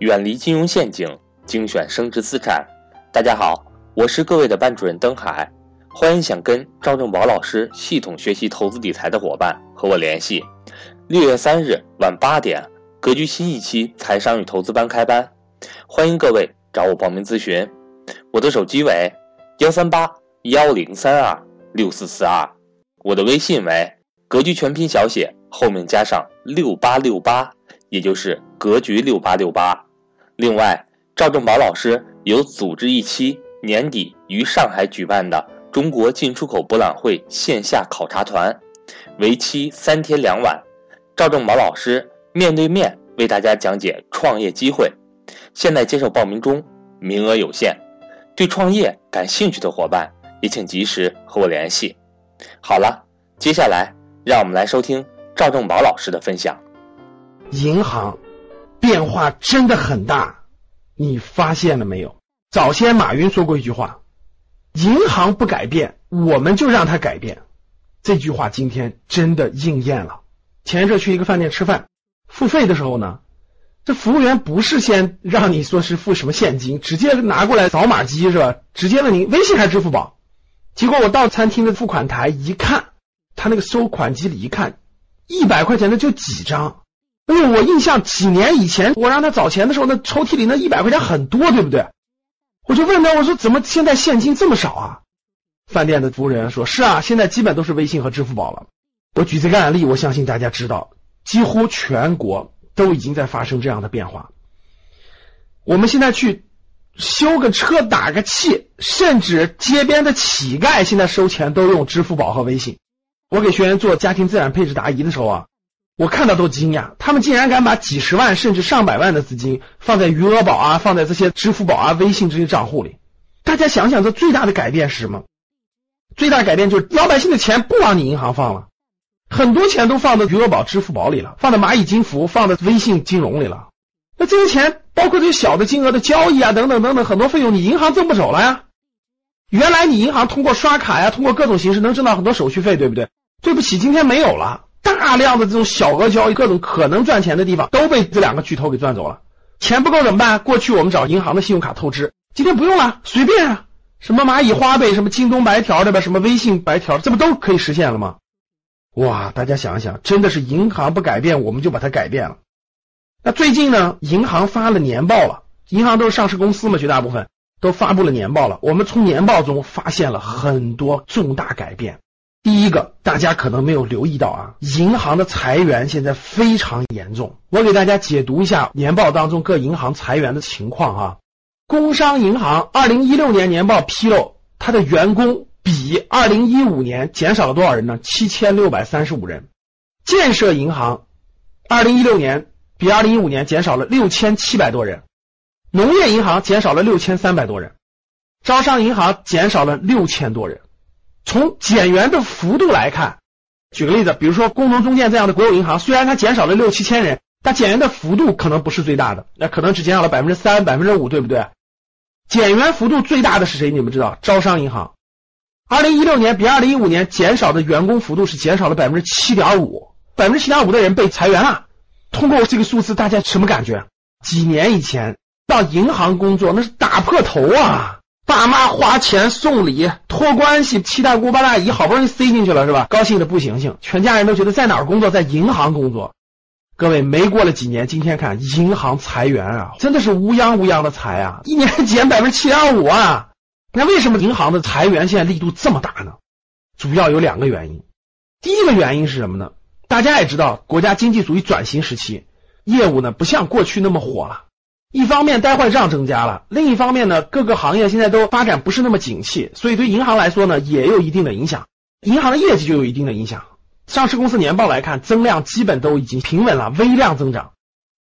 远离金融陷阱，精选升值资产。大家好，我是各位的班主任登海，欢迎想跟赵正宝老师系统学习投资理财的伙伴和我联系。六月三日晚八点，格局新一期财商与投资班开班，欢迎各位找我报名咨询。我的手机为幺三八幺零三二六四四二，我的微信为格局全拼小写后面加上六八六八。也就是格局六八六八。另外，赵正宝老师有组织一期年底于上海举办的中国进出口博览会线下考察团，为期三天两晚。赵正宝老师面对面为大家讲解创业机会。现在接受报名中，名额有限。对创业感兴趣的伙伴也请及时和我联系。好了，接下来让我们来收听赵正宝老师的分享。银行变化真的很大，你发现了没有？早先马云说过一句话：“银行不改变，我们就让它改变。”这句话今天真的应验了。前一阵去一个饭店吃饭，付费的时候呢，这服务员不是先让你说是付什么现金，直接拿过来扫码机是吧？直接问你微信还是支付宝？结果我到餐厅的付款台一看，他那个收款机里一看，一百块钱的就几张。哎呦，我印象几年以前，我让他找钱的时候，那抽屉里那一百块钱很多，对不对？我就问他，我说怎么现在现金这么少啊？饭店的服务人员说：是啊，现在基本都是微信和支付宝了。我举这个案例，我相信大家知道，几乎全国都已经在发生这样的变化。我们现在去修个车、打个气，甚至街边的乞丐现在收钱都用支付宝和微信。我给学员做家庭资产配置答疑的时候啊。我看到都惊讶，他们竟然敢把几十万甚至上百万的资金放在余额宝啊，放在这些支付宝啊、微信这些账户里。大家想想，这最大的改变是什么？最大改变就是老百姓的钱不往你银行放了，很多钱都放在余额宝、支付宝里了，放在蚂蚁金服、放在微信金融里了。那这些钱，包括这些小的金额的交易啊，等等等等，很多费用你银行挣不走了呀。原来你银行通过刷卡呀，通过各种形式能挣到很多手续费，对不对？对不起，今天没有了。大量的这种小额交易，各种可能赚钱的地方都被这两个巨头给赚走了。钱不够怎么办？过去我们找银行的信用卡透支，今天不用了，随便啊，什么蚂蚁花呗，什么京东白条对吧？什么微信白条，这不都可以实现了吗？哇，大家想一想，真的是银行不改变，我们就把它改变了。那最近呢，银行发了年报了，银行都是上市公司嘛，绝大部分都发布了年报了。我们从年报中发现了很多重大改变。第一个，大家可能没有留意到啊，银行的裁员现在非常严重。我给大家解读一下年报当中各银行裁员的情况啊。工商银行二零一六年年报披露，它的员工比二零一五年减少了多少人呢？七千六百三十五人。建设银行二零一六年比二零一五年减少了六千七百多人。农业银行减少了六千三百多人。招商银行减少了六千多人。从减员的幅度来看，举个例子，比如说工农中建这样的国有银行，虽然它减少了六七千人，但减员的幅度可能不是最大的，那可能只减少了百分之三、百分之五，对不对？减员幅度最大的是谁？你们知道？招商银行，二零一六年比二零一五年减少的员工幅度是减少了百分之七点五，百分之七点五的人被裁员了。通过这个数字，大家什么感觉？几年以前到银行工作那是打破头啊！爸妈花钱送礼托关系，七大姑八大姨好不容易塞进去了是吧？高兴的不行行，全家人都觉得在哪儿工作，在银行工作。各位没过了几年，今天看银行裁员啊，真的是乌泱乌泱的裁啊，一年减百分之七点五啊。那为什么银行的裁员现在力度这么大呢？主要有两个原因。第一个原因是什么呢？大家也知道，国家经济属于转型时期，业务呢不像过去那么火了。一方面呆坏账增加了，另一方面呢，各个行业现在都发展不是那么景气，所以对银行来说呢，也有一定的影响。银行的业绩就有一定的影响。上市公司年报来看，增量基本都已经平稳了，微量增长。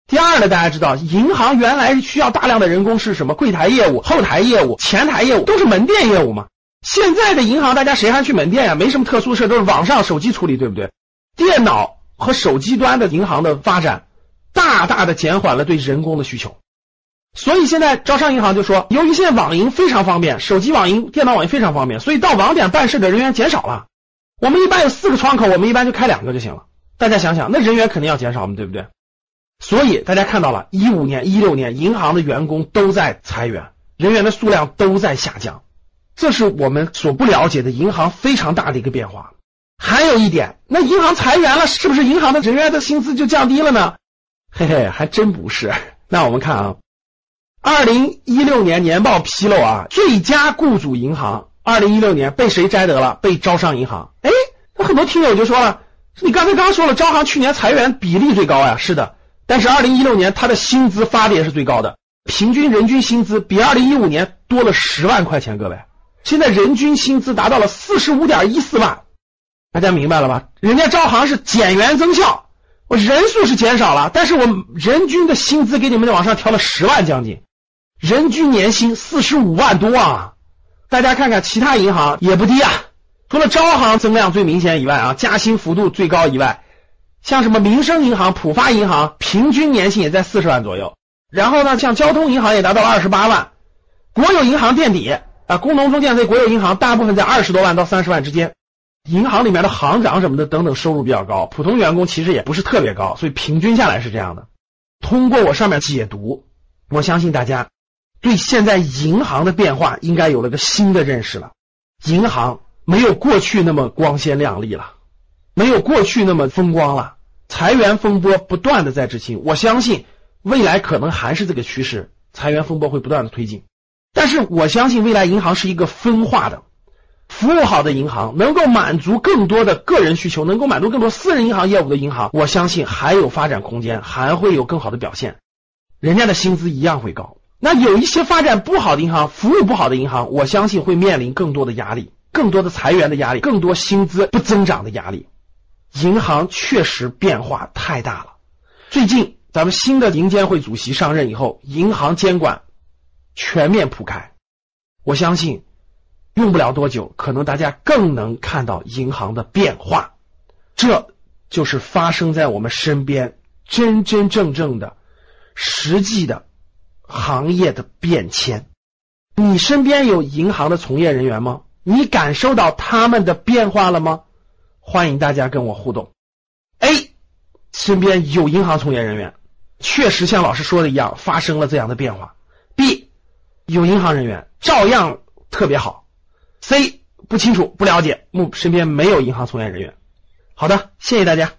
第二呢，大家知道，银行原来需要大量的人工是什么？柜台业务、后台业务、前台业务都是门店业务嘛。现在的银行，大家谁还去门店呀？没什么特殊事，都是网上手机处理，对不对？电脑和手机端的银行的发展，大大的减缓了对人工的需求。所以现在招商银行就说，由于现在网银非常方便，手机网银、电脑网银非常方便，所以到网点办事的人员减少了。我们一般有四个窗口，我们一般就开两个就行了。大家想想，那人员肯定要减少嘛，对不对？所以大家看到了，一五年、一六年，银行的员工都在裁员，人员的数量都在下降，这是我们所不了解的银行非常大的一个变化。还有一点，那银行裁员了，是不是银行的人员的薪资就降低了呢？嘿嘿，还真不是。那我们看啊，二零一六年年报披露啊，最佳雇主银行，二零一六年被谁摘得了？被招商银行。哎，那很多听友就说了，你刚才刚说了，招行去年裁员比例最高呀，是的。但是二零一六年他的薪资发的也是最高的，平均人均薪资比二零一五年多了十万块钱。各位，现在人均薪资达到了四十五点一四万。大家明白了吧？人家招行是减员增效，我人数是减少了，但是我人均的薪资给你们往上调了十万将近，人均年薪四十五万多啊！大家看看其他银行也不低啊，除了招行增量最明显以外啊，加薪幅度最高以外，像什么民生银行、浦发银行，平均年薪也在四十万左右。然后呢，像交通银行也达到了二十八万，国有银行垫底啊，工农中建这国有银行大部分在二十多万到三十万之间。银行里面的行长什么的等等收入比较高，普通员工其实也不是特别高，所以平均下来是这样的。通过我上面解读，我相信大家对现在银行的变化应该有了个新的认识了。银行没有过去那么光鲜亮丽了，没有过去那么风光了。裁员风波不断的在执行，我相信未来可能还是这个趋势，裁员风波会不断的推进。但是我相信未来银行是一个分化的。服务好的银行能够满足更多的个人需求，能够满足更多私人银行业务的银行，我相信还有发展空间，还会有更好的表现。人家的薪资一样会高。那有一些发展不好的银行，服务不好的银行，我相信会面临更多的压力，更多的裁员的压力，更多薪资不增长的压力。银行确实变化太大了。最近咱们新的银监会主席上任以后，银行监管全面铺开，我相信。用不了多久，可能大家更能看到银行的变化，这就是发生在我们身边真真正正的、实际的行业的变迁。你身边有银行的从业人员吗？你感受到他们的变化了吗？欢迎大家跟我互动。A，身边有银行从业人员，确实像老师说的一样发生了这样的变化。B，有银行人员照样特别好。C 不清楚不了解，目身边没有银行从业人员。好的，谢谢大家。